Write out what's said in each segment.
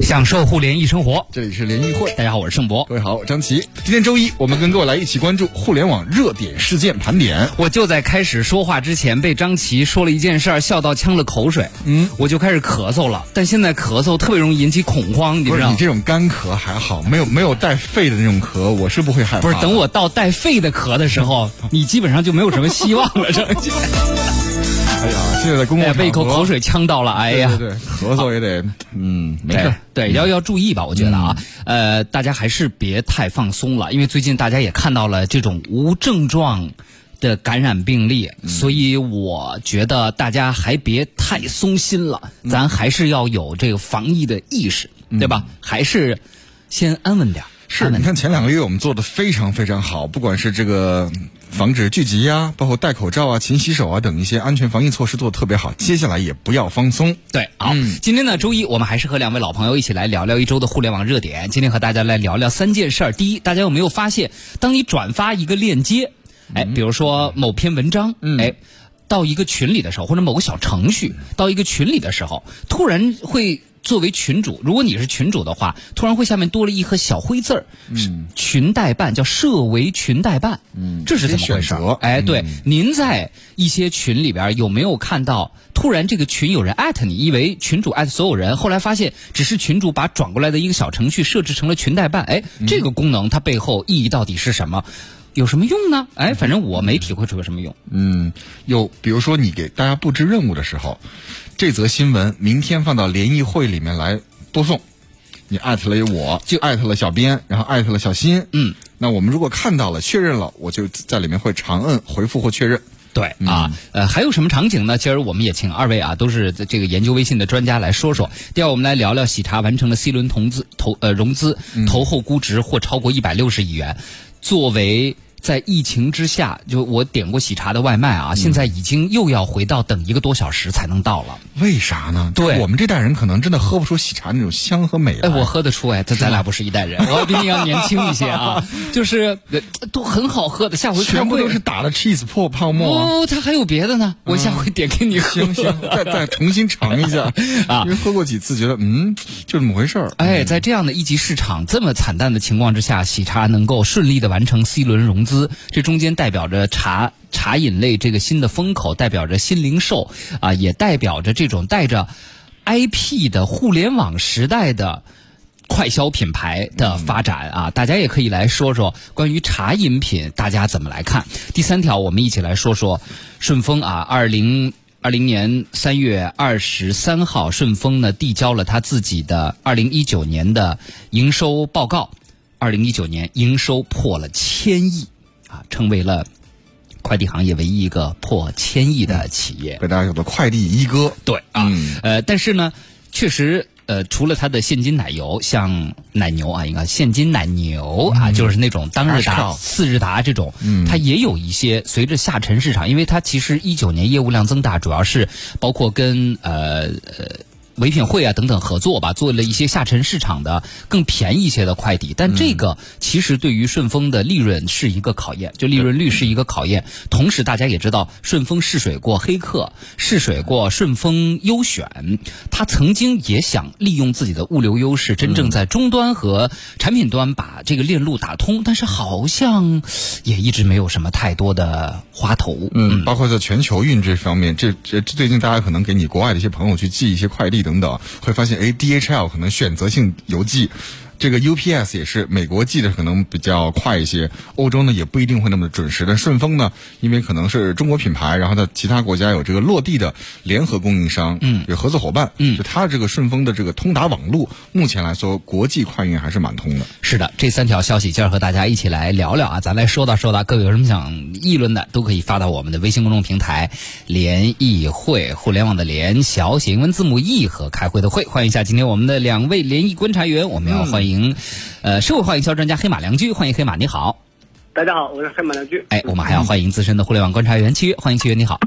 享受互联易生活。这里是联谊会，大家好，我是盛博。各位好，我张琪。今天周一，我们跟各位来一起关注互联网热点事件盘点。我就在开始说话之前，被张琪说了一件事儿，笑到呛了口水。嗯，我就开始咳嗽了。但现在咳嗽特别容易引起恐慌，你知道你这种干咳还好，没有没有带肺的那种咳，我是不会害怕。不是，等我到带肺的咳的时候，你基本上就没有什么希望了，张琪。哎呀，现在在公共场合被一口口水呛到了，哎呀，对对对，咳嗽也得，嗯，没事，对，要要注意吧，我觉得啊，呃，大家还是别太放松了，因为最近大家也看到了这种无症状的感染病例，所以我觉得大家还别太松心了，咱还是要有这个防疫的意识，对吧？还是先安稳点。是，你看前两个月我们做的非常非常好，不管是这个防止聚集呀，包括戴口罩啊、勤洗手啊等一些安全防疫措施做的特别好。接下来也不要放松。对，好，今天呢周一，我们还是和两位老朋友一起来聊聊一周的互联网热点。今天和大家来聊聊三件事儿。第一，大家有没有发现，当你转发一个链接，哎，比如说某篇文章，哎，到一个群里的时候，或者某个小程序到一个群里的时候，突然会。作为群主，如果你是群主的话，突然会下面多了一颗小灰字儿，嗯，群代办叫设为群代办，嗯，这是怎么回事？哎，对，您在一些群里边有没有看到，突然这个群有人艾特你，以为群主艾特所有人，后来发现只是群主把转过来的一个小程序设置成了群代办，哎，这个功能它背后意义到底是什么？有什么用呢？哎，反正我没体会出个什么用。嗯，有，比如说你给大家布置任务的时候，这则新闻明天放到联谊会里面来播送，你艾特了我，就艾特了小编，然后艾特了小新。嗯，那我们如果看到了确认了，我就在里面会长摁回复或确认。对啊，呃，还有什么场景呢？今儿我们也请二位啊，都是这个研究微信的专家来说说。第二，我们来聊聊喜茶完成了 C 轮投资投呃融资，投后估值或超过一百六十亿元，作为。在疫情之下，就我点过喜茶的外卖啊，现在已经又要回到等一个多小时才能到了。为啥呢？对我们这代人可能真的喝不出喜茶那种香和美。哎，我喝得出哎，咱咱俩不是一代人，我比你要年轻一些啊。就是都很好喝的，下回全部都是打了 cheese 破泡沫。哦，它还有别的呢，我下回点给你喝。行行，再再重新尝一下 啊，因为喝过几次，觉得嗯，就这么回事儿。哎，在这样的一级市场这么惨淡的情况之下，喜茶能够顺利的完成 C 轮融资。资这中间代表着茶茶饮类这个新的风口，代表着新零售啊，也代表着这种带着 IP 的互联网时代的快消品牌的发展啊。大家也可以来说说关于茶饮品，大家怎么来看？第三条，我们一起来说说顺丰啊，二零二零年三月二十三号，顺丰呢递交了他自己的二零一九年的营收报告，二零一九年营收破了千亿。成为了快递行业唯一一个破千亿的企业，被大家叫做“快递一哥”。对啊，呃，但是呢，确实，呃，除了它的现金奶油，像奶牛啊，应该现金奶牛啊，就是那种当日达、次日达这种，它也有一些随着下沉市场，因为它其实一九年业务量增大，主要是包括跟呃呃。唯品会啊等等合作吧，做了一些下沉市场的更便宜一些的快递，但这个其实对于顺丰的利润是一个考验，就利润率是一个考验。同时，大家也知道，顺丰试水过黑客，试水过顺丰优选，他曾经也想利用自己的物流优势，真正在终端和产品端把这个链路打通，但是好像也一直没有什么太多的花头。嗯，包括在全球运这方面，这这最近大家可能给你国外的一些朋友去寄一些快递。等等，会发现，哎，DHL 可能选择性邮寄。这个 UPS 也是美国寄的可能比较快一些，欧洲呢也不一定会那么准时。但顺丰呢，因为可能是中国品牌，然后在其他国家有这个落地的联合供应商，嗯，有合作伙伴，嗯，就它这个顺丰的这个通达网络，目前来说国际快运还是蛮通的。是的，这三条消息今儿和大家一起来聊聊啊，咱来说道说道，各位有什么想议论的，都可以发到我们的微信公众平台“联谊会”，互联网的联，小写英文字母 E 和开会的会。欢迎一下今天我们的两位联谊观察员，我们要欢迎。迎，呃，社会化营销专家黑马良驹，欢迎黑马，你好。大家好，我是黑马良驹。哎，我们还要欢迎资深的互联网观察员七月，欢迎七月，你好。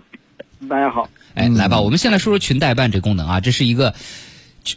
大家好。哎，来吧，我们先来说说群代办这功能啊，这是一个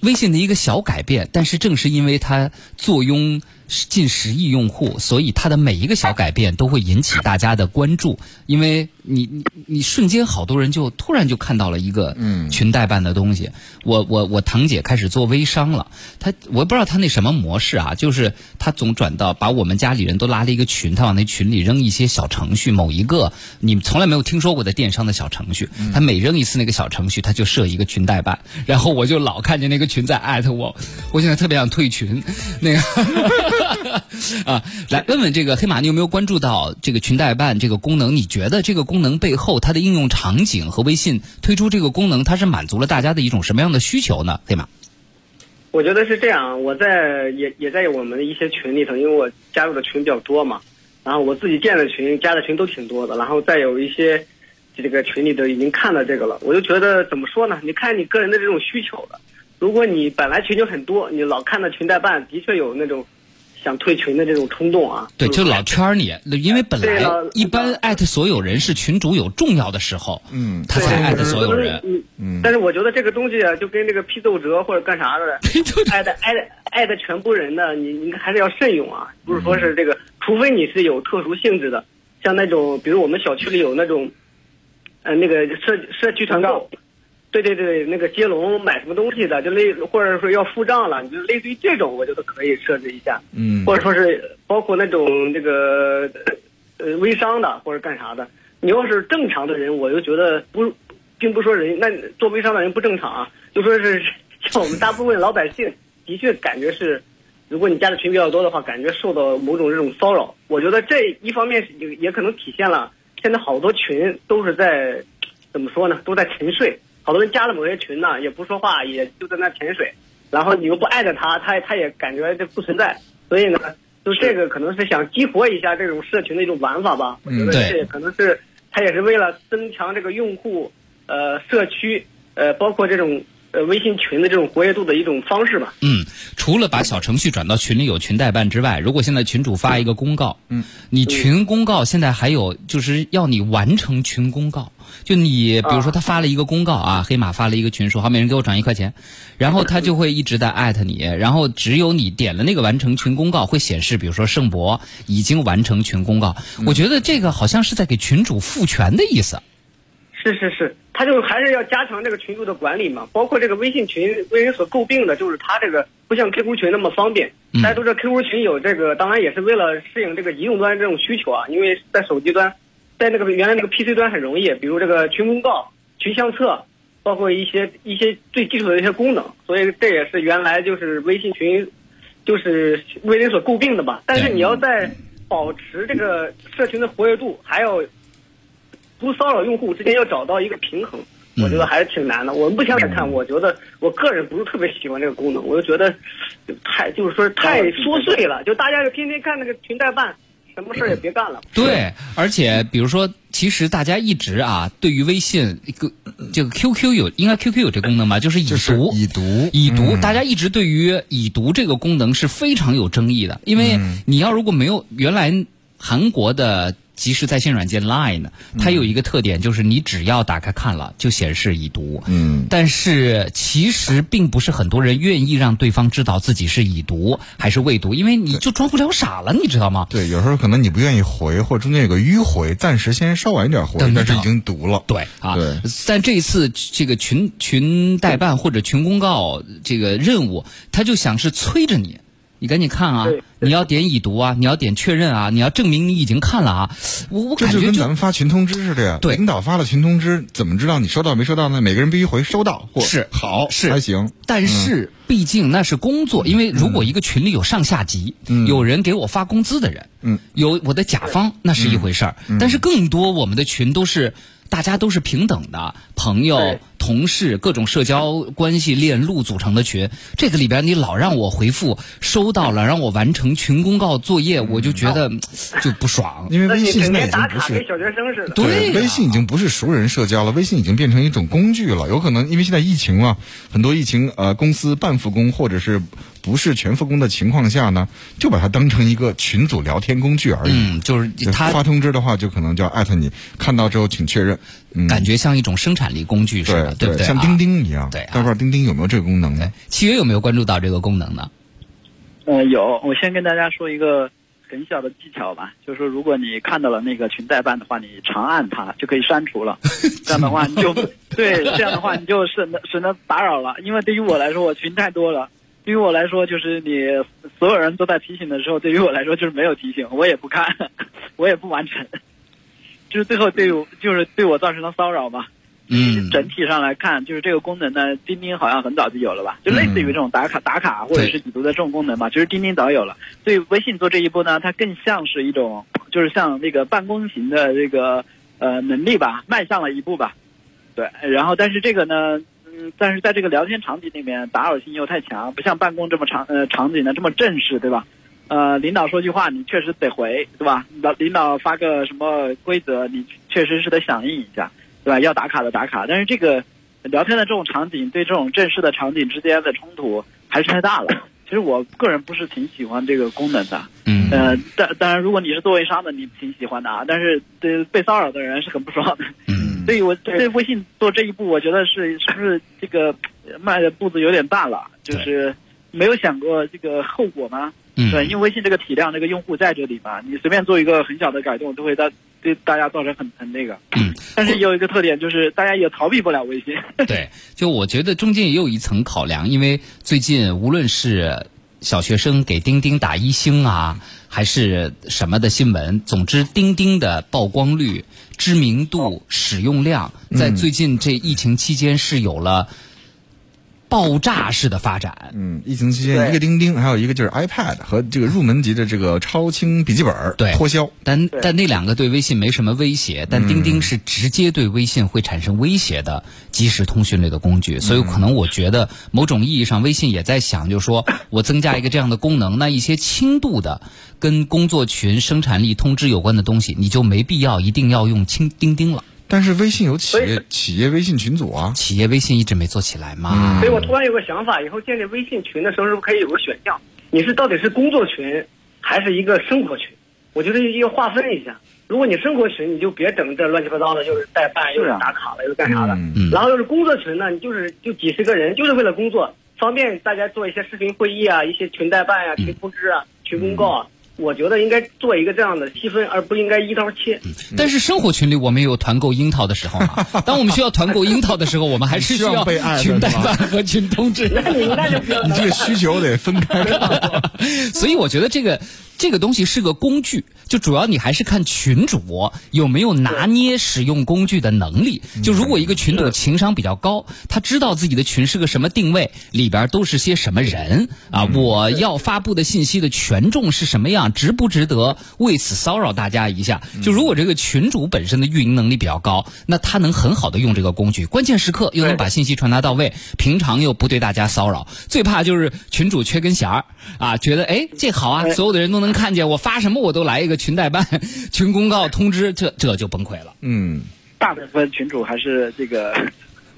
微信的一个小改变，但是正是因为它坐拥近十亿用户，所以它的每一个小改变都会引起大家的关注，因为你你你瞬间好多人就突然就看到了一个群代办的东西。我我我堂姐开始做微商了，她我不知道她那什么模式啊，就是她总转到把我们家里人都拉了一个群，她往那群里扔一些小程序，某一个你从来没有听说过的电商的小程序，她每扔一次那个小程序，她就设一个群代办，然后我就老看见那个群在艾特我，我现在特别想退群，那个 啊，来问问这个黑马，你有没有关注到这个群代办这个功能？你觉得这个功能背后它的应用场景和微信推出这个功能，它是满足了大家的一种什么样的需求呢？黑马，我觉得是这样。我在也也在我们一些群里头，因为我加入的群比较多嘛，然后我自己建的群、加的群都挺多的，然后再有一些这个群里头已经看到这个了，我就觉得怎么说呢？你看你个人的这种需求了，如果你本来群就很多，你老看到群代办，的确有那种。想退群的这种冲动啊，对，就老圈你，因为本来一般艾特所有人是群主有重要的时候，嗯，他才艾特所有人，嗯，但是我觉得这个东西啊，就跟那个批奏折或者干啥的，艾特艾特艾特全部人的，你你还是要慎用啊，不是说是这个，除非你是有特殊性质的，像那种，比如我们小区里有那种，呃，那个社社区团购。对对对，那个接龙买什么东西的，就类或者说要付账了，你就类似于这种，我觉得可以设置一下。嗯，或者说是包括那种这个呃微商的或者干啥的，你要是正常的人，我就觉得不，并不说人那做微商的人不正常啊，就说是像我们大部分老百姓，的确感觉是，如果你加的群比较多的话，感觉受到某种这种骚扰。我觉得这一方面也也可能体现了现在好多群都是在怎么说呢，都在沉睡。好多人加了某些群呢，也不说话，也就在那潜水，然后你又不艾特他，他他也感觉这不存在，所以呢，就这个可能是想激活一下这种社群的一种玩法吧。我觉得这可能是他也是为了增强这个用户呃社区呃包括这种呃微信群的这种活跃度的一种方式吧。嗯，除了把小程序转到群里有群代办之外，如果现在群主发一个公告，嗯，你群公告现在还有就是要你完成群公告。就你，比如说他发了一个公告啊，黑马发了一个群说好，每人给我转一块钱，然后他就会一直在艾特你，然后只有你点了那个完成群公告会显示，比如说盛博已经完成群公告。我觉得这个好像是在给群主赋权的意思。是是是，他就还是要加强这个群主的管理嘛，包括这个微信群为人所诟病的就是他这个不像 QQ 群那么方便。大家都知道 QQ 群有这个，当然也是为了适应这个移动端这种需求啊，因为在手机端。在那个原来那个 PC 端很容易，比如这个群公告、群相册，包括一些一些最基础的一些功能，所以这也是原来就是微信群，就是为人所诟病的吧。但是你要在保持这个社群的活跃度，还有不骚扰用户之间要找到一个平衡，我觉得还是挺难的。我们目前来看，我觉得我个人不是特别喜欢这个功能，我就觉得太就是说太琐碎了，就大家就天天看那个群代办。什么事也别干了。对，而且比如说，其实大家一直啊，对于微信一个这个 QQ 有，应该 QQ 有这功能吧？就是已读，已读，已读。大家一直对于已读这个功能是非常有争议的，因为你要如果没有原来韩国的。即时在线软件 Line，它有一个特点，就是你只要打开看了，就显示已读。嗯，但是其实并不是很多人愿意让对方知道自己是已读还是未读，因为你就装不了傻了，你知道吗？对，有时候可能你不愿意回，或者中间有个迂回，暂时先稍晚一点回，但是已经读了。对啊，但这一次这个群群代办或者群公告这个任务，他就想是催着你。你赶紧看啊！你要点已读啊！你要点确认啊！你要证明你已经看了啊！我我感觉就跟咱们发群通知似的呀。对，领导发了群通知，怎么知道你收到没收到呢？每个人必须回收到或是好是还行。但是毕竟那是工作，因为如果一个群里有上下级，有人给我发工资的人，嗯，有我的甲方，那是一回事儿。但是更多我们的群都是。大家都是平等的朋友、同事，各种社交关系链路组成的群。这个里边你老让我回复收到了，让我完成群公告作业，我就觉得就不爽。因为微信现在已经不是小学生似的，对，微信已经不是熟人社交了，微信已经变成一种工具了。有可能因为现在疫情嘛，很多疫情呃公司半复工或者是。不是全复工的情况下呢，就把它当成一个群组聊天工具而已。嗯，就是他发通知的话，就可能就要艾特你，看到之后请确认。感觉像一种生产力工具似的，对不对？像钉钉一样。对，不知道钉钉有没有这个功能呢？契约有没有关注到这个功能呢？呃，有。我先跟大家说一个很小的技巧吧，就是说，如果你看到了那个群代办的话，你长按它就可以删除了。这样的话，你就对这样的话你就省得省得打扰了。因为对于我来说，我群太多了。对于我来说，就是你所有人都在提醒的时候，对于我来说就是没有提醒，我也不看，我也不完成，就是最后对我就是对我造成了骚扰嘛。嗯，整体上来看，就是这个功能呢，钉钉好像很早就有了吧？就类似于这种打卡打卡或者是已读的这种功能嘛，其实钉钉早有了。所以微信做这一步呢，它更像是一种，就是像那个办公型的这个呃能力吧，迈向了一步吧。对，然后但是这个呢，嗯，但是在这个聊天场景里面，打扰性又太强，不像办公这么场呃场景呢这么正式，对吧？呃，领导说句话，你确实得回，对吧？老领导发个什么规则，你确实是得响应一下。对吧？要打卡的打卡，但是这个聊天的这种场景对这种正式的场景之间的冲突还是太大了。其实我个人不是挺喜欢这个功能的。嗯。呃，当当然，如果你是做微商的，你挺喜欢的啊。但是对被骚扰的人是很不爽的。嗯。所以我对微信做这一步，我觉得是是不是这个迈的步子有点大了？就是没有想过这个后果吗？嗯。对，因为微信这个体量，这个用户在这里嘛，你随便做一个很小的改动，都会大。对大家造成很很那个，嗯，但是也有一个特点就是大家也逃避不了微信。对，就我觉得中间也有一层考量，因为最近无论是小学生给钉钉打一星啊，还是什么的新闻，总之钉钉的曝光率、知名度、使用量，在最近这疫情期间是有了。爆炸式的发展。嗯，疫情期间，一个钉钉，还有一个就是 iPad 和这个入门级的这个超轻笔记本对脱销。但但那两个对微信没什么威胁，但钉钉是直接对微信会产生威胁的即时通讯类的工具。所以可能我觉得某种意义上，微信也在想，就是说 我增加一个这样的功能，那一些轻度的跟工作群、生产力通知有关的东西，你就没必要一定要用轻钉钉了。但是微信有企业企业微信群组啊，企业微信一直没做起来嘛。所以我突然有个想法，以后建立微信群的时候，是不是可以有个选项？你是到底是工作群，还是一个生活群？我觉得要划分一下。如果你生活群，你就别整这乱七八糟的，又是代办，又是打卡了，又是干啥的。然后要是工作群呢，你就是就几十个人，就是为了工作，方便大家做一些视频会议啊，一些群代办啊、群通知啊、群公告啊。我觉得应该做一个这样的细分，而不应该一刀切。但是生活群里我们有团购樱桃的时候嘛？当我们需要团购樱桃的时候，我们还是需要群代办和群通知。那你那就不要。你这个需求得分开。所以我觉得这个。这个东西是个工具，就主要你还是看群主有没有拿捏使用工具的能力。就如果一个群主情商比较高，他知道自己的群是个什么定位，里边都是些什么人啊，我要发布的信息的权重是什么样，值不值得为此骚扰大家一下？就如果这个群主本身的运营能力比较高，那他能很好的用这个工具，关键时刻又能把信息传达到位，平常又不对大家骚扰。最怕就是群主缺根弦儿啊，觉得哎这好啊，所有的人都能。看见我发什么，我都来一个群代办、群公告通知，这这就崩溃了。嗯，大部分群主还是这个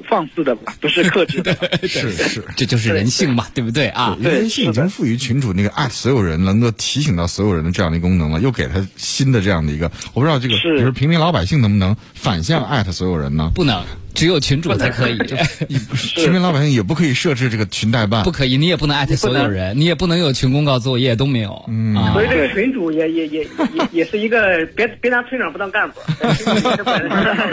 放肆的吧，不是克制的。是是，这就是人性嘛，对不对啊？人性已经赋予群主那个爱所有人，能够提醒到所有人的这样的一个功能了，又给他新的这样的一个，我不知道这个，比如平民老百姓能不能反向艾特所有人呢？不能。只有群主才可以，平民老百姓也不可以设置这个群代办，不可以，你也不能艾特所有人，你也不能有群公告作业都没有。嗯，所以这个群主也也也也也是一个别别拿村长不当干部，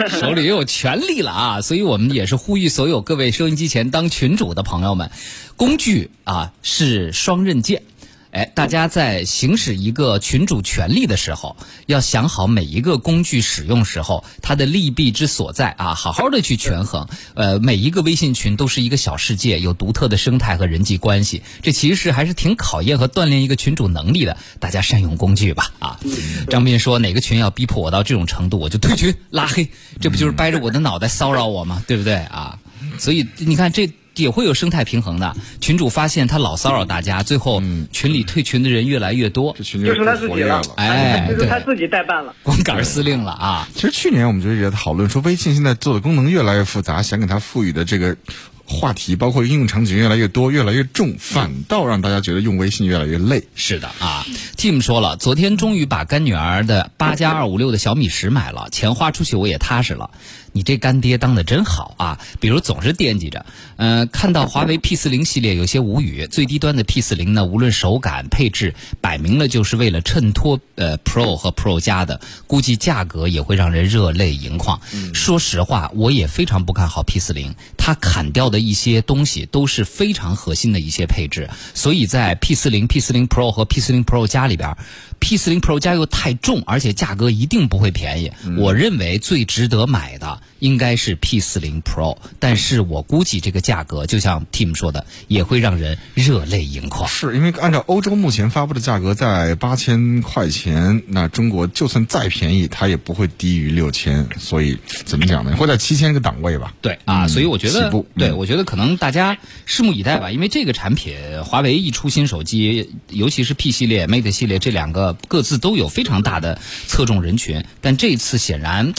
手里也有权利了啊！所以我们也是呼吁所有各位收音机前当群主的朋友们，工具啊是双刃剑。哎，大家在行使一个群主权利的时候，要想好每一个工具使用时候它的利弊之所在啊，好好的去权衡。呃，每一个微信群都是一个小世界，有独特的生态和人际关系，这其实还是挺考验和锻炼一个群主能力的。大家善用工具吧啊！张斌说哪个群要逼迫我到这种程度，我就退群拉黑，这不就是掰着我的脑袋骚扰我吗？对不对啊？所以你看这。也会有生态平衡的，群主发现他老骚扰大家，最后群里退群的人越来越多，就剩他自己了，哎，就是他自己代办了，光杆司令了啊！其实去年我们就一直在讨论说，微信现在做的功能越来越复杂，想给它赋予的这个话题，包括应用场景越来越多、越来越重，反倒让大家觉得用微信越来越累。是的啊，Tim 说了，昨天终于把干女儿的八加二五六的小米十买了，钱花出去我也踏实了。你这干爹当的真好啊！比如总是惦记着，呃，看到华为 P 四零系列有些无语。最低端的 P 四零呢，无论手感配置，摆明了就是为了衬托呃 Pro 和 Pro 加的，估计价格也会让人热泪盈眶。说实话，我也非常不看好 P 四零，它砍掉的一些东西都是非常核心的一些配置，所以在 P 四零、P 四零 Pro 和 P 四零 Pro 加里边。P 四零 Pro 加又太重，而且价格一定不会便宜。我认为最值得买的应该是 P 四零 Pro，但是我估计这个价格，就像 Tim 说的，也会让人热泪盈眶。是因为按照欧洲目前发布的价格在八千块钱，那中国就算再便宜，它也不会低于六千，所以怎么讲呢？会在七千个档位吧？对啊，所以我觉得，对我觉得可能大家拭目以待吧。因为这个产品，华为一出新手机，尤其是 P 系列、Mate 系列这两个。各自都有非常大的侧重人群，但这次显然，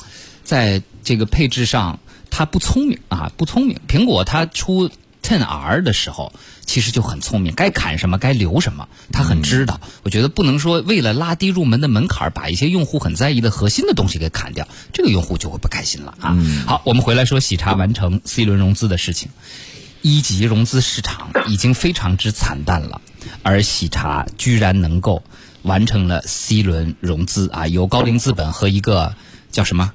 在这个配置上，它不聪明啊，不聪明。苹果它出 Ten R 的时候，其实就很聪明，该砍什么，该留什么，它很知道。我觉得不能说为了拉低入门的门槛，把一些用户很在意的核心的东西给砍掉，这个用户就会不开心了啊。好，我们回来说喜茶完成 C 轮融资的事情，一级融资市场已经非常之惨淡了，而喜茶居然能够。完成了 C 轮融资啊，由高瓴资本和一个叫什么，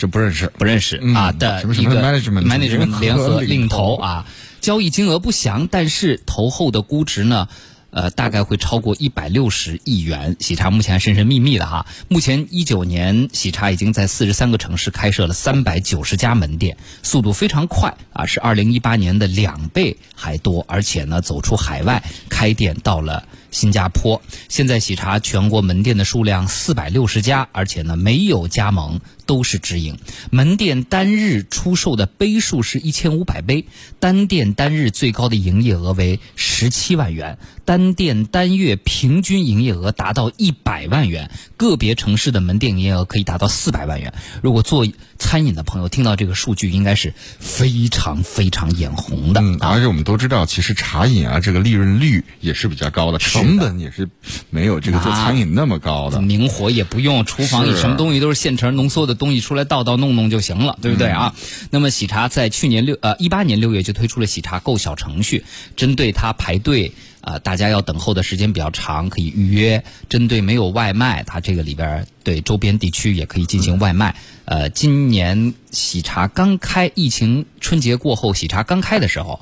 这不认识不认识啊的一个 management management 联合领投啊，交易金额不详，但是投后的估值呢？呃，大概会超过一百六十亿元。喜茶目前还神神秘秘的哈。目前一九年，喜茶已经在四十三个城市开设了三百九十家门店，速度非常快啊，是二零一八年的两倍还多。而且呢，走出海外开店到了新加坡。现在喜茶全国门店的数量四百六十家，而且呢没有加盟。都是直营门店单日出售的杯数是一千五百杯，单店单日最高的营业额为十七万元，单店单月平均营业额达到一百万元，个别城市的门店营业额可以达到四百万元。如果做餐饮的朋友听到这个数据，应该是非常非常眼红的。嗯，而且我们都知道，其实茶饮啊，这个利润率也是比较高的，成本也是没有这个做餐饮那么高的，明火也不用，厨房里什么东西都是现成浓缩的。东西出来倒倒弄弄就行了，对不对啊？那么喜茶在去年六呃一八年六月就推出了喜茶购小程序，针对它排队啊，大家要等候的时间比较长，可以预约。针对没有外卖，它这个里边对周边地区也可以进行外卖。呃，今年喜茶刚开，疫情春节过后，喜茶刚开的时候。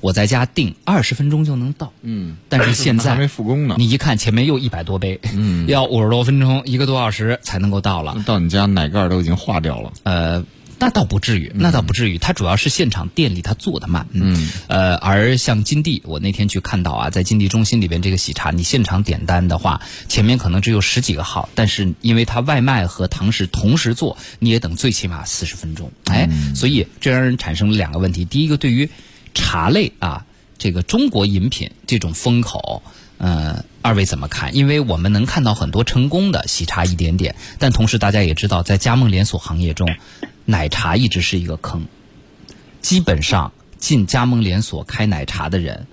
我在家订二十分钟就能到，嗯，但是 现在还没复工呢。你一看前面又一百多杯，嗯，要五十多分钟，一个多小时才能够到了。到你家奶盖都已经化掉了。呃，那倒不至于，那倒不至于。它主要是现场店里它做的慢，嗯，呃，而像金地，我那天去看到啊，在金地中心里边这个喜茶，你现场点单的话，前面可能只有十几个号，但是因为它外卖和堂食同时做，你也等最起码四十分钟，哎，所以这让人产生了两个问题。第一个，对于茶类啊，这个中国饮品这种风口，呃，二位怎么看？因为我们能看到很多成功的喜茶一点点，但同时大家也知道，在加盟连锁行业中，奶茶一直是一个坑。基本上进加盟连锁开奶茶的人，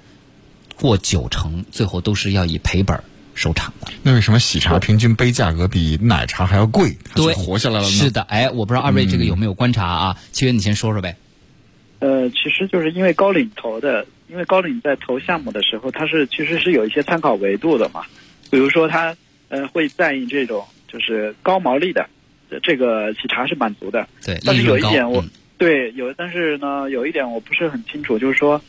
过九成最后都是要以赔本收场的。那为什么喜茶平均杯价格比奶茶还要贵？对，活下来了呢？是的，哎，我不知道二位这个有没有观察啊？七月你先说说呗。呃，其实就是因为高领头的，因为高领在投项目的时候，它是其实是有一些参考维度的嘛。比如说，它呃会在意这种就是高毛利的，这个喜茶是满足的。对，但是有一点我对有，但是呢有一点我不是很清楚，就是说，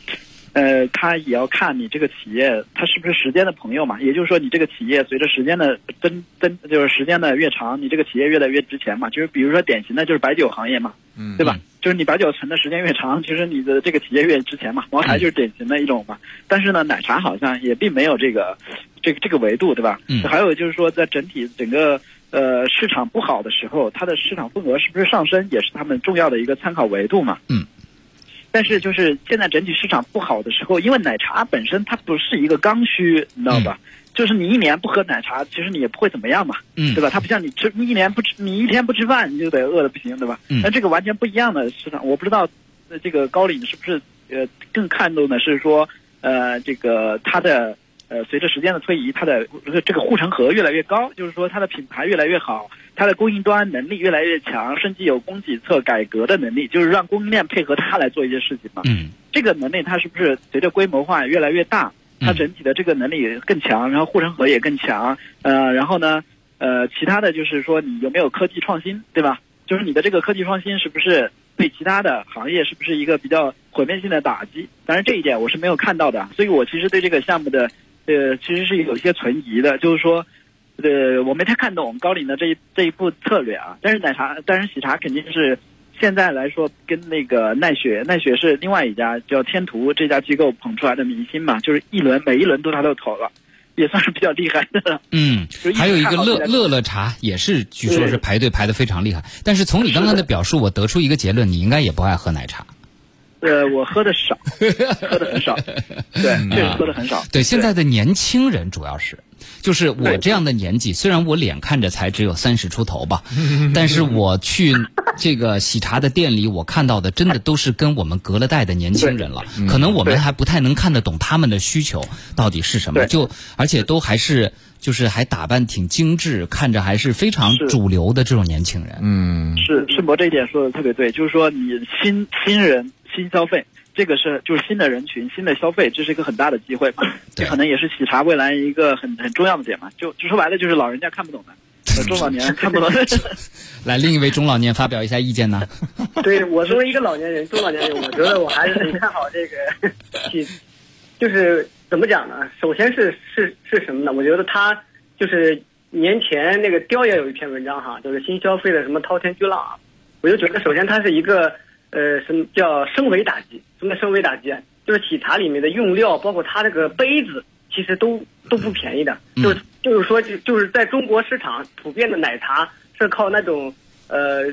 呃，他也要看你这个企业它是不是时间的朋友嘛。也就是说，你这个企业随着时间的增增，就是时间的越长，你这个企业越来越值钱嘛。就是比如说典型的就是白酒行业嘛，嗯，对吧？就是你白酒存的时间越长，其实你的这个企业越值钱嘛。茅台就是典型的一种嘛。但是呢，奶茶好像也并没有这个，这个这个维度，对吧？嗯。还有就是说，在整体整个呃市场不好的时候，它的市场份额是不是上升，也是他们重要的一个参考维度嘛。嗯。但是就是现在整体市场不好的时候，因为奶茶本身它不是一个刚需，你知道吧？就是你一年不喝奶茶，其实你也不会怎么样嘛，对吧？它不像你吃，你一年不吃，你一天不吃饭，你就得饿的不行，对吧？那这个完全不一样的市场，我不知道，这个高领是不是呃更看重的是说，呃，这个它的呃随着时间的推移，它的这个护城河越来越高，就是说它的品牌越来越好，它的供应端能力越来越强，甚至有供给侧改革的能力，就是让供应链配合它来做一些事情嘛。嗯，这个能力它是不是随着规模化越来越大，它整体的这个能力更强，然后护城河也更强，呃，然后呢，呃，其他的就是说你有没有科技创新，对吧？就是你的这个科技创新是不是对其他的行业是不是一个比较毁灭性的打击？当然这一点我是没有看到的，所以我其实对这个项目的呃其实是有一些存疑的，就是说呃我没太看懂高瓴的这一这一步策略啊。但是奶茶，但是喜茶肯定是现在来说跟那个奈雪，奈雪是另外一家叫天图这家机构捧出来的明星嘛，就是一轮每一轮都他都投了。也算是比较厉害的。嗯，还有一个乐乐乐茶也是，据说是排队排的非常厉害。但是从你刚刚的表述，我得出一个结论，你应该也不爱喝奶茶。呃，我喝的少，喝的很少，对，确实喝的很少。对，现在的年轻人主要是。就是我这样的年纪，虽然我脸看着才只有三十出头吧，但是我去这个喜茶的店里，我看到的真的都是跟我们隔了代的年轻人了。可能我们还不太能看得懂他们的需求到底是什么，就而且都还是就是还打扮挺精致，看着还是非常主流的这种年轻人。嗯，是世博这一点说的特别对，就是说你新新人新消费。这个是就是新的人群，新的消费，这是一个很大的机会嘛，这可能也是喜茶未来一个很很重要的点嘛。就就说白了，就是老人家看不懂的，中老年看不懂。来，另一位中老年发表一下意见呢？对我作为一个老年人，中老年人，我觉得我还是很看好这个喜，就是怎么讲呢？首先是是是什么呢？我觉得他就是年前那个雕也有一篇文章哈，就是新消费的什么滔天巨浪啊，我就觉得首先它是一个。呃，什么叫升维打击？什么叫升维打击？就是喜茶里面的用料，包括它这个杯子，其实都都不便宜的。就是就是说，就就是在中国市场普遍的奶茶是靠那种呃，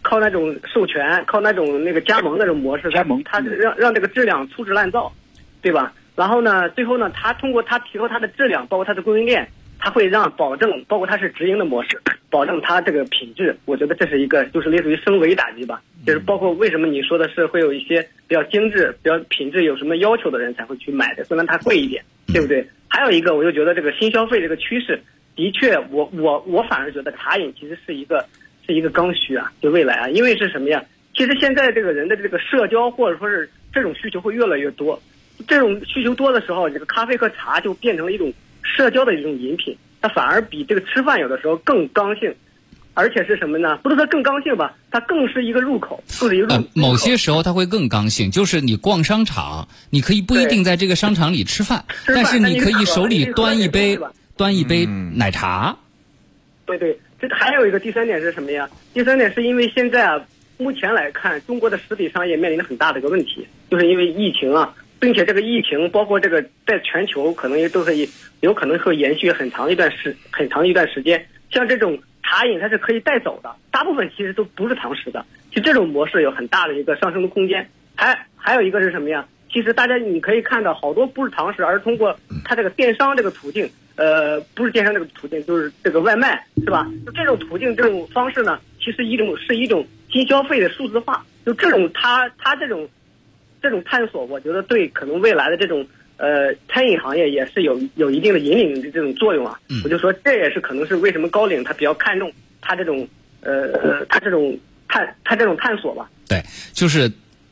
靠那种授权，靠那种那个加盟那种模式，加盟，它让让这个质量粗制滥造，对吧？然后呢，最后呢，它通过它提高它的质量，包括它的供应链。它会让保证，包括它是直营的模式，保证它这个品质。我觉得这是一个，就是类似于升维打击吧。就是包括为什么你说的是会有一些比较精致、比较品质有什么要求的人才会去买的，虽然它贵一点，对不对？还有一个，我就觉得这个新消费这个趋势，的确，我我我反而觉得茶饮其实是一个是一个刚需啊，就未来啊，因为是什么呀？其实现在这个人的这个社交或者说是这种需求会越来越多，这种需求多的时候，这个咖啡和茶就变成了一种。社交的一种饮品，它反而比这个吃饭有的时候更刚性，而且是什么呢？不是说更刚性吧，它更是一个入口，更是一个入口。某些时候它会更刚性，就是你逛商场，你可以不一定在这个商场里吃饭，但是你可以手里端一杯端一杯奶茶。对对，这还有一个第三点是什么呀？第三点是因为现在啊，目前来看，中国的实体商业面临着很大的一个问题，就是因为疫情啊。并且这个疫情，包括这个在全球，可能也都是有可能会延续很长一段时很长一段时间。像这种茶饮，它是可以带走的，大部分其实都不是堂食的。就这种模式有很大的一个上升的空间。还还有一个是什么呀？其实大家你可以看到，好多不是堂食，而是通过它这个电商这个途径，呃，不是电商这个途径，就是这个外卖，是吧？就这种途径这种方式呢，其实一种是一种新消费的数字化。就这种它它这种。这种探索，我觉得对可能未来的这种呃餐饮行业也是有有一定的引领的这种作用啊。我就说这也是可能是为什么高瓴他比较看重他这种呃呃他这种探他这种探索吧。对，就是。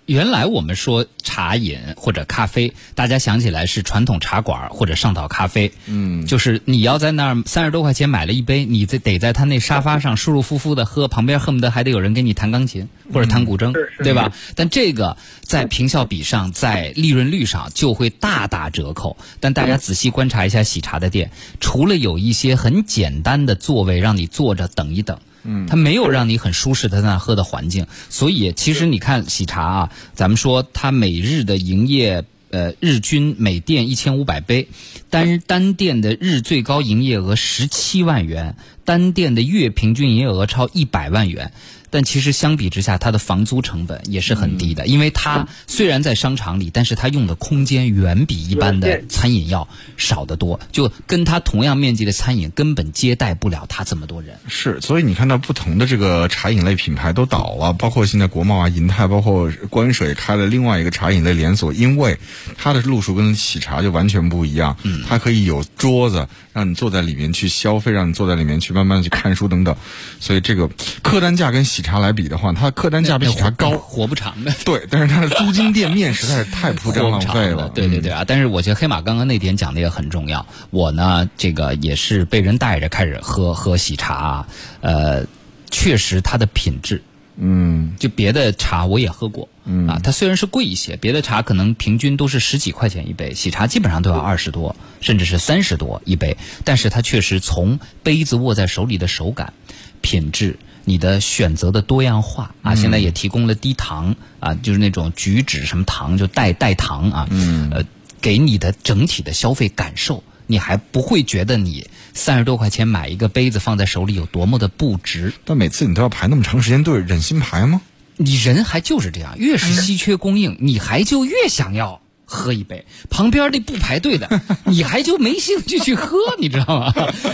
原来我们说茶饮或者咖啡，大家想起来是传统茶馆或者上岛咖啡。嗯，就是你要在那儿三十多块钱买了一杯，你得得在他那沙发上舒舒服服的喝，旁边恨不得还得有人给你弹钢琴或者弹古筝，对吧？但这个在平效比上，在利润率上就会大打折扣。但大家仔细观察一下喜茶的店，除了有一些很简单的座位让你坐着等一等。嗯，它没有让你很舒适的在那喝的环境，所以其实你看喜茶啊，咱们说它每日的营业，呃，日均每店一千五百杯，单单店的日最高营业额十七万元，单店的月平均营业额超一百万元，但其实相比之下，它的房租成本也是很低的，因为它虽然在商场里，但是它用的空间远比一般的餐饮要少得多，就跟它同样面积的餐饮根本接待不了它这么多人。是，所以你看到不同的这个茶饮类品牌都倒了，包括现在国贸啊、银泰，包括关水开了另外一个茶饮类连锁，因为它的路数跟喜茶就完全不一样，嗯，它可以有桌子让你坐在里面去消费，让你坐在里面去慢慢去看书等等，所以这个客单价跟喜茶来比的话，它客单价比喜茶高，活不长的。对，但是它的租金店面实在是太铺张浪费了。对对对啊！但是我觉得黑马刚刚那点讲的也很重要。我呢，这个也是被人带着开始喝喝喜茶，啊呃，确实它的品质，嗯，就别的茶我也喝过，嗯啊，它虽然是贵一些，别的茶可能平均都是十几块钱一杯，喜茶基本上都要二十多，甚至是三十多一杯，但是它确实从杯子握在手里的手感、品质。你的选择的多样化啊，现在也提供了低糖啊，就是那种菊酯什么糖，就代代糖啊，呃，给你的整体的消费感受，你还不会觉得你三十多块钱买一个杯子放在手里有多么的不值。但每次你都要排那么长时间队，忍心排吗？你人还就是这样，越是稀缺供应，你还就越想要。喝一杯，旁边那不排队的，你还就没兴趣去喝，你知道吗？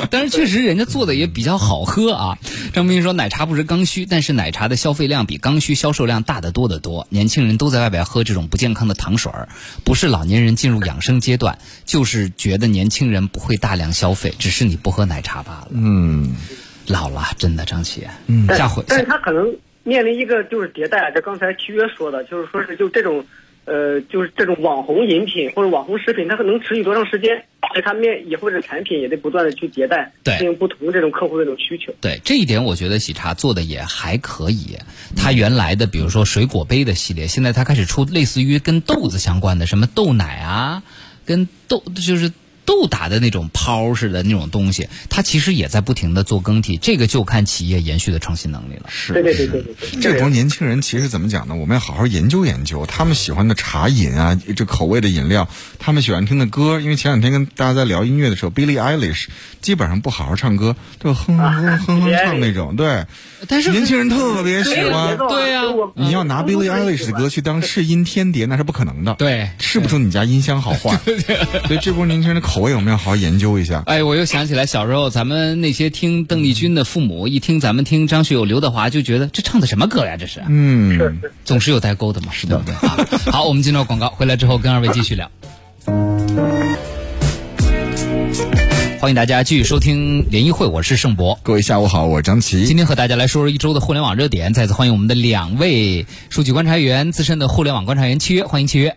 但是确实人家做的也比较好喝啊。张斌说奶茶不是刚需，但是奶茶的消费量比刚需销售量大得多得多。年轻人都在外边喝这种不健康的糖水儿，不是老年人进入养生阶段，就是觉得年轻人不会大量消费，只是你不喝奶茶罢了。嗯，老了真的张琪，嗯，下回但是他可能面临一个就是迭代，就刚才契约说的，就是说是就这种。呃，就是这种网红饮品或者网红食品，它可能持续多长时间？所以它面以后的产品也得不断的去迭代，适应不同这种客户的这种需求。对这一点，我觉得喜茶做的也还可以。它原来的比如说水果杯的系列，现在它开始出类似于跟豆子相关的，什么豆奶啊，跟豆就是。豆打的那种泡似的那种东西，它其实也在不停的做更替，这个就看企业延续的创新能力了。是，对对对对对。这波年轻人其实怎么讲呢？我们要好好研究研究，他们喜欢的茶饮啊，这口味的饮料，他们喜欢听的歌。因为前两天跟大家在聊音乐的时候，Billie Eilish 基本上不好好唱歌，就哼哼哼哼哼唱那种。对，但是年轻人特别喜欢。对呀，你要拿 Billie Eilish 的歌去当试音天碟，那是不可能的。对，试不出你家音箱好坏。所以这波年轻人的口味有没有好好研。究一下，哎，我又想起来小时候咱们那些听邓丽君的父母，一听咱们听张学友、刘德华，就觉得这唱的什么歌呀？这是，嗯，总是有代沟的嘛，是的，对啊。好，我们进入广告，回来之后跟二位继续聊。欢迎大家继续收听联谊会，我是盛博。各位下午好，我是张琪。今天和大家来说说一周的互联网热点。再次欢迎我们的两位数据观察员、资深的互联网观察员契约，欢迎契约。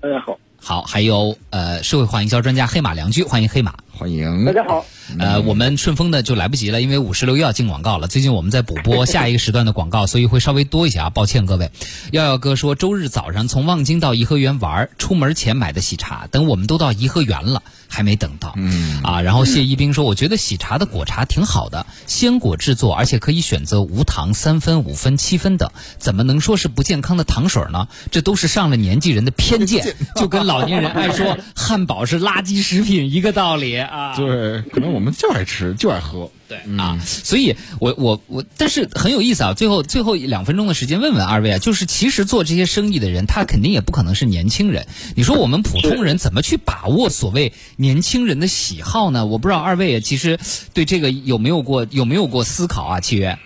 大家好。好，还有呃，社会化营销专家黑马良驹，欢迎黑马，欢迎。大家好。呃，我们顺丰的就来不及了，因为五十六又要进广告了。最近我们在补播下一个时段的广告，所以会稍微多一些啊，抱歉各位。耀耀哥说，周日早上从望京到颐和园玩，出门前买的喜茶，等我们都到颐和园了，还没等到。嗯。啊，然后谢一冰说，我觉得喜茶的果茶挺好的，鲜果制作，而且可以选择无糖、三分、五分、七分等，怎么能说是不健康的糖水呢？这都是上了年纪人的偏见，就跟老年人爱说汉堡是垃圾食品一个道理啊。对，可能我们就爱吃。就爱喝，对啊，所以我我我，但是很有意思啊。最后最后两分钟的时间，问问二位啊，就是其实做这些生意的人，他肯定也不可能是年轻人。你说我们普通人怎么去把握所谓年轻人的喜好呢？我不知道二位其实对这个有没有过有没有过思考啊？契约，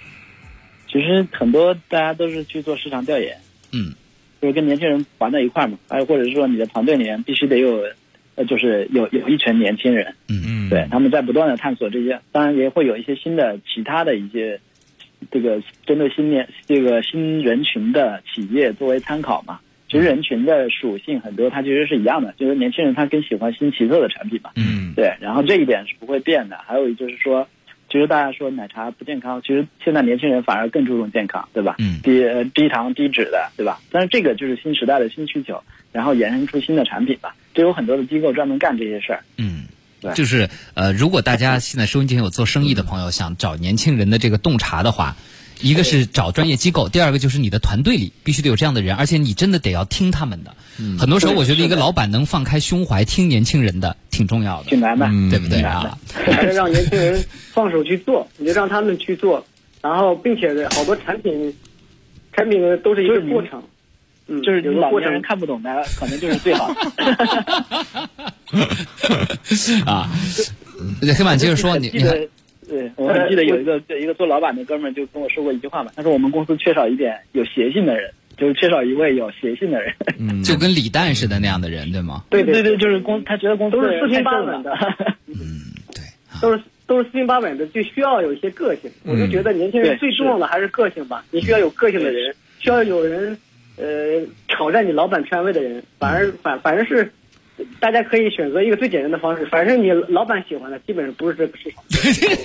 其实很多大家都是去做市场调研，嗯，就是跟年轻人玩在一块嘛，还有或者是说你的团队里面必须得有。呃，就是有有一群年轻人，嗯嗯，对，他们在不断的探索这些，当然也会有一些新的其他的一些这个针对新年这个新人群的企业作为参考嘛。其实人群的属性很多，它其实是一样的，就是年轻人他更喜欢新奇特的产品嘛，嗯，对，然后这一点是不会变的。还有就是说，其实大家说奶茶不健康，其实现在年轻人反而更注重健康，对吧？嗯，低低糖低脂的，对吧？但是这个就是新时代的新需求，然后衍生出新的产品吧。这有很多的机构专门干这些事儿。嗯，对，就是呃，如果大家现在收音机前有做生意的朋友，想找年轻人的这个洞察的话，一个是找专业机构，第二个就是你的团队里必须得有这样的人，而且你真的得要听他们的。很多时候，我觉得一个老板能放开胸怀听年轻人的，挺重要的，挺难的，对不对啊？还是让年轻人放手去做，你就让他们去做，然后并且好多产品产品都是一个过程。嗯，就是你老年人看不懂的，可能就是最好的。啊，黑板接着说，你你对，我还记得有一个一个做老板的哥们儿就跟我说过一句话嘛，他说我们公司缺少一点有邪性的人，就是缺少一位有邪性的人，嗯，就跟李诞似的那样的人，对吗？对对对，就是公他觉得公司都是四平八稳的，嗯，对，都是都是四平八稳的，就需要有一些个性。我就觉得年轻人最重要的还是个性吧，你需要有个性的人，需要有人。呃，挑战你老板权威的人，反而反反正是，大家可以选择一个最简单的方式，反正你老板喜欢的，基本上不是这个市场。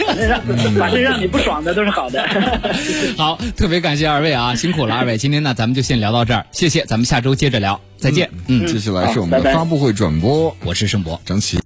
反正让反正让你不爽的都是好的。好，特别感谢二位啊，辛苦了二位。今天呢，咱们就先聊到这儿，谢谢，咱们下周接着聊，再见。嗯，接下来是我们的发布会转播，我是盛博，张琪。